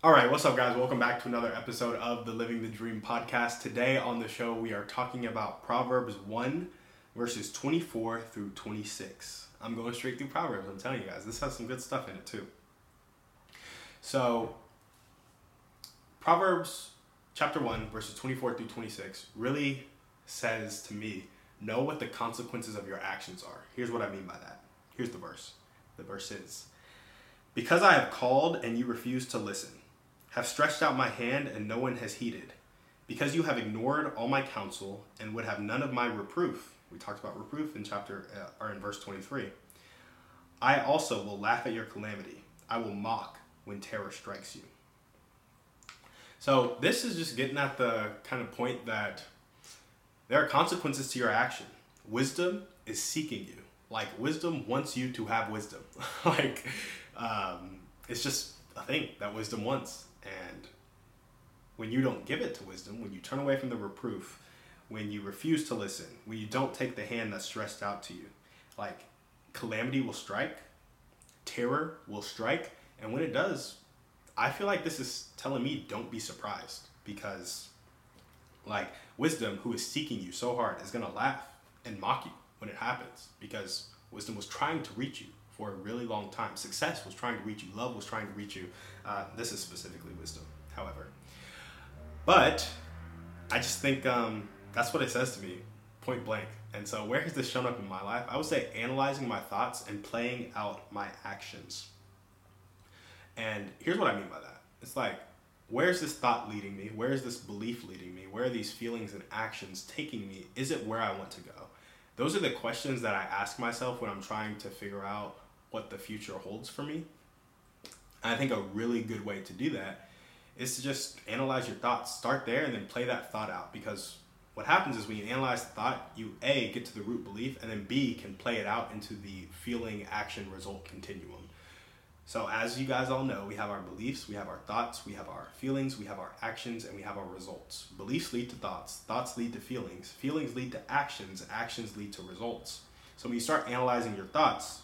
All right, what's up, guys? Welcome back to another episode of the Living the Dream podcast. Today on the show, we are talking about Proverbs 1, verses 24 through 26. I'm going straight through Proverbs, I'm telling you guys. This has some good stuff in it, too. So, Proverbs chapter 1, verses 24 through 26 really says to me, know what the consequences of your actions are. Here's what I mean by that. Here's the verse. The verse is, Because I have called and you refuse to listen have stretched out my hand and no one has heeded. Because you have ignored all my counsel and would have none of my reproof. We talked about reproof in chapter uh, or in verse 23. I also will laugh at your calamity. I will mock when terror strikes you. So this is just getting at the kind of point that there are consequences to your action. Wisdom is seeking you. Like wisdom wants you to have wisdom. like um, it's just a thing that wisdom wants. And when you don't give it to wisdom, when you turn away from the reproof, when you refuse to listen, when you don't take the hand that's stretched out to you, like calamity will strike, terror will strike, and when it does, I feel like this is telling me don't be surprised because like wisdom who is seeking you so hard is going to laugh and mock you when it happens because wisdom was trying to reach you for a really long time. Success was trying to reach you, love was trying to reach you. Uh, this is specifically wisdom, however. But I just think um, that's what it says to me, point blank. And so, where has this shown up in my life? I would say analyzing my thoughts and playing out my actions. And here's what I mean by that it's like, where's this thought leading me? Where is this belief leading me? Where are these feelings and actions taking me? Is it where I want to go? Those are the questions that I ask myself when I'm trying to figure out what the future holds for me. And I think a really good way to do that is to just analyze your thoughts. Start there and then play that thought out because what happens is when you analyze the thought, you A, get to the root belief, and then B, can play it out into the feeling, action, result continuum. So, as you guys all know, we have our beliefs, we have our thoughts, we have our feelings, we have our actions, and we have our results. Beliefs lead to thoughts, thoughts lead to feelings, feelings lead to actions, actions lead to results. So, when you start analyzing your thoughts,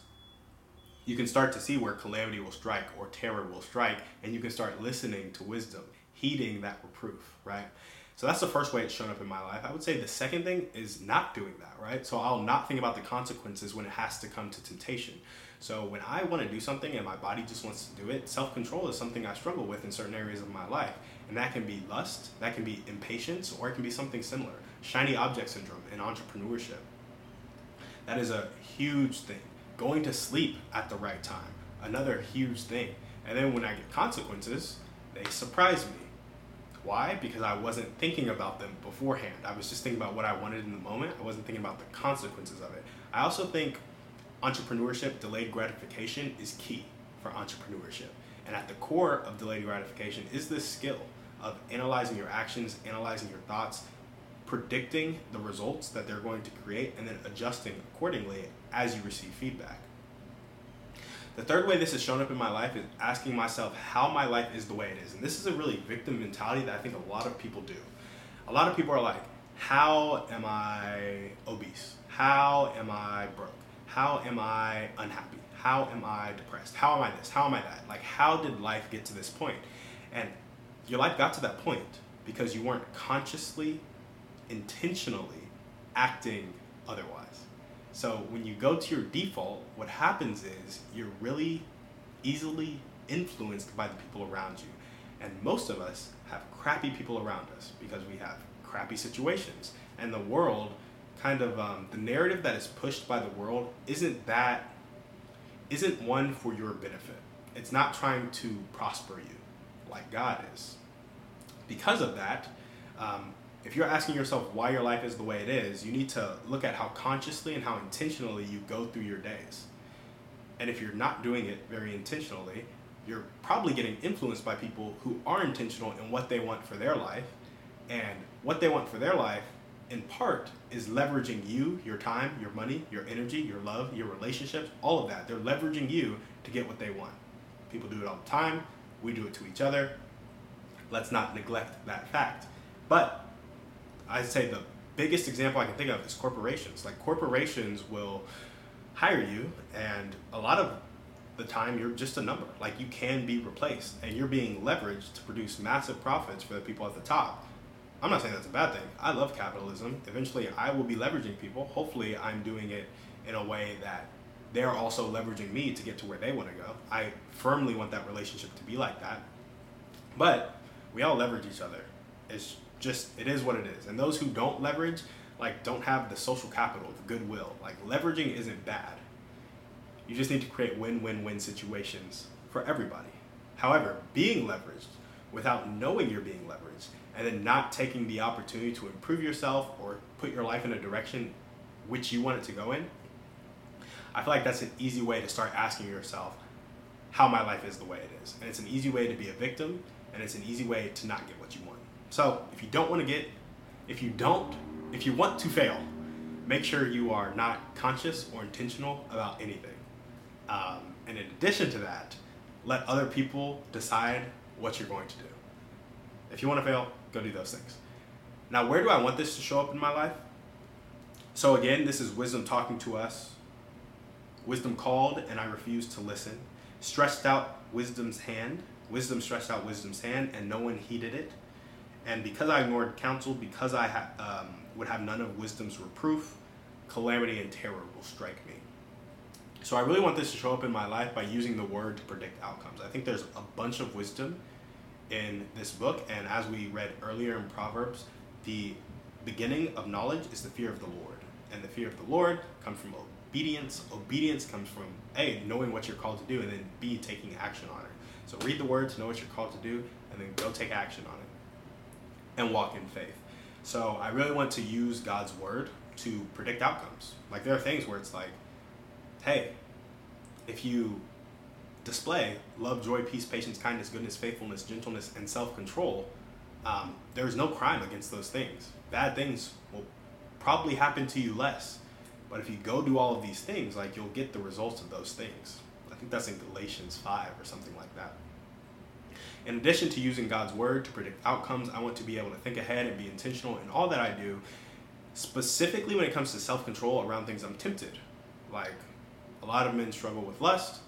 you can start to see where calamity will strike or terror will strike, and you can start listening to wisdom, heeding that reproof, right? So that's the first way it's shown up in my life. I would say the second thing is not doing that, right? So I'll not think about the consequences when it has to come to temptation. So when I want to do something and my body just wants to do it, self control is something I struggle with in certain areas of my life. And that can be lust, that can be impatience, or it can be something similar. Shiny object syndrome in entrepreneurship. That is a huge thing going to sleep at the right time, another huge thing. And then when I get consequences, they surprise me. Why? Because I wasn't thinking about them beforehand. I was just thinking about what I wanted in the moment. I wasn't thinking about the consequences of it. I also think entrepreneurship, delayed gratification, is key for entrepreneurship. And at the core of delayed gratification is this skill of analyzing your actions, analyzing your thoughts, predicting the results that they're going to create, and then adjusting accordingly as you receive feedback. The third way this has shown up in my life is asking myself how my life is the way it is. And this is a really victim mentality that I think a lot of people do. A lot of people are like, how am I obese? How am I broke? How am I unhappy? How am I depressed? How am I this? How am I that? Like, how did life get to this point? And your life got to that point because you weren't consciously, intentionally acting otherwise. So when you go to your default, what happens is you're really easily influenced by the people around you. And most of us have crappy people around us because we have crappy situations. And the world, kind of, um, the narrative that is pushed by the world isn't that, isn't one for your benefit. It's not trying to prosper you like God is. Because of that, um, if you're asking yourself why your life is the way it is, you need to look at how consciously and how intentionally you go through your days. And if you're not doing it very intentionally, you're probably getting influenced by people who are intentional in what they want for their life. And what they want for their life, in part, is leveraging you, your time, your money, your energy, your love, your relationships, all of that. They're leveraging you to get what they want. People do it all the time. We do it to each other. Let's not neglect that fact. But I'd say the biggest example I can think of is corporations. Like corporations will hire you, and a lot of the time you're just a number. Like you can be replaced, and you're being leveraged to produce massive profits for the people at the top. I'm not saying that's a bad thing. I love capitalism. Eventually, I will be leveraging people. Hopefully, I'm doing it in a way that they're also leveraging me to get to where they want to go. I firmly want that relationship to be like that. But we all leverage each other. It's just it is what it is. And those who don't leverage, like don't have the social capital, the goodwill. Like leveraging isn't bad. You just need to create win-win-win situations for everybody. However, being leveraged without knowing you're being leveraged and then not taking the opportunity to improve yourself or put your life in a direction which you want it to go in, I feel like that's an easy way to start asking yourself how my life is the way it is. And it's an easy way to be a victim and it's an easy way to not get what you want. So if you don't want to get, if you don't, if you want to fail, make sure you are not conscious or intentional about anything. Um, and in addition to that, let other people decide what you're going to do. If you want to fail, go do those things. Now, where do I want this to show up in my life? So, again, this is wisdom talking to us. Wisdom called, and I refused to listen. Stretched out wisdom's hand. Wisdom stretched out wisdom's hand, and no one heeded it. And because I ignored counsel, because I ha- um, would have none of wisdom's reproof, calamity and terror will strike me. So I really want this to show up in my life by using the word to predict outcomes. I think there's a bunch of wisdom in this book, and as we read earlier in Proverbs, the beginning of knowledge is the fear of the Lord. And the fear of the Lord comes from obedience. Obedience comes from A, knowing what you're called to do, and then B, taking action on it. So read the word to know what you're called to do, and then go take action on it and walk in faith. So I really want to use God's word to predict outcomes. Like there are things where it's like, hey, if you display love, joy, peace, patience, kindness, goodness, faithfulness, gentleness, and self control, um, there's no crime against those things. Bad things will probably happen to you less. But if you go do all of these things, like you'll get the results of those things. I think that's in Galatians 5 or something like that. In addition to using God's word to predict outcomes, I want to be able to think ahead and be intentional in all that I do, specifically when it comes to self control around things I'm tempted. Like, a lot of men struggle with lust,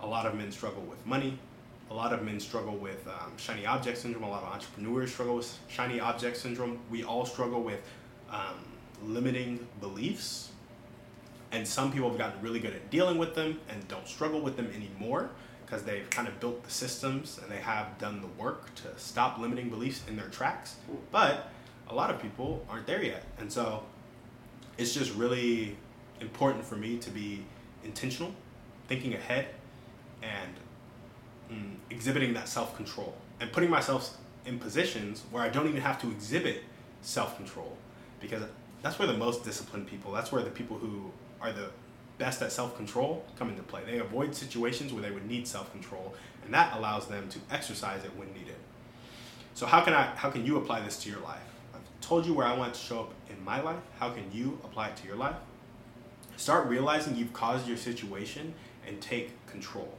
a lot of men struggle with money, a lot of men struggle with um, shiny object syndrome, a lot of entrepreneurs struggle with shiny object syndrome. We all struggle with um, limiting beliefs. And some people have gotten really good at dealing with them and don't struggle with them anymore because they've kind of built the systems and they have done the work to stop limiting beliefs in their tracks. But a lot of people aren't there yet. And so it's just really important for me to be intentional, thinking ahead, and mm, exhibiting that self control and putting myself in positions where I don't even have to exhibit self control because that's where the most disciplined people, that's where the people who are the best at self control come into play. They avoid situations where they would need self control, and that allows them to exercise it when needed. So how can I how can you apply this to your life? I've told you where I want to show up in my life. How can you apply it to your life? Start realizing you've caused your situation and take control.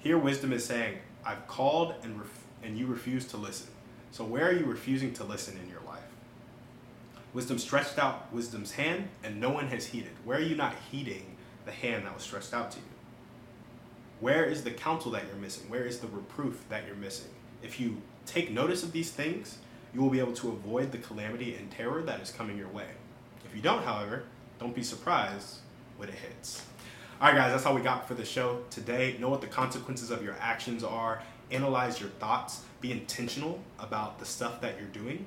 Here wisdom is saying, I've called and ref- and you refuse to listen. So where are you refusing to listen in your life? Wisdom stretched out wisdom's hand and no one has heeded. Where are you not heeding the hand that was stretched out to you? Where is the counsel that you're missing? Where is the reproof that you're missing? If you take notice of these things, you will be able to avoid the calamity and terror that is coming your way. If you don't, however, don't be surprised when it hits. All right, guys, that's all we got for the show today. Know what the consequences of your actions are, analyze your thoughts, be intentional about the stuff that you're doing.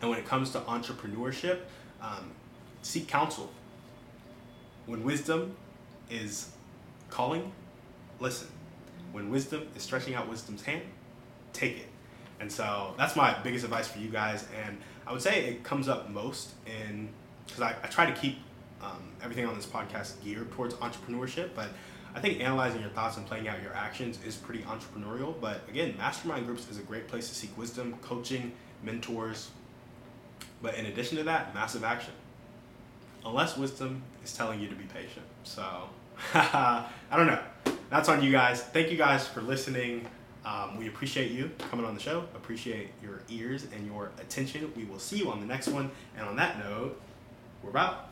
And when it comes to entrepreneurship, um, seek counsel when wisdom is calling, listen. When wisdom is stretching out wisdom's hand, take it. And so that's my biggest advice for you guys. And I would say it comes up most in, because I, I try to keep um, everything on this podcast geared towards entrepreneurship, but I think analyzing your thoughts and playing out your actions is pretty entrepreneurial. But again, mastermind groups is a great place to seek wisdom, coaching, mentors. But in addition to that, massive action. Unless wisdom is telling you to be patient. So I don't know. That's on you guys. Thank you guys for listening. Um, we appreciate you coming on the show. Appreciate your ears and your attention. We will see you on the next one. And on that note, we're about.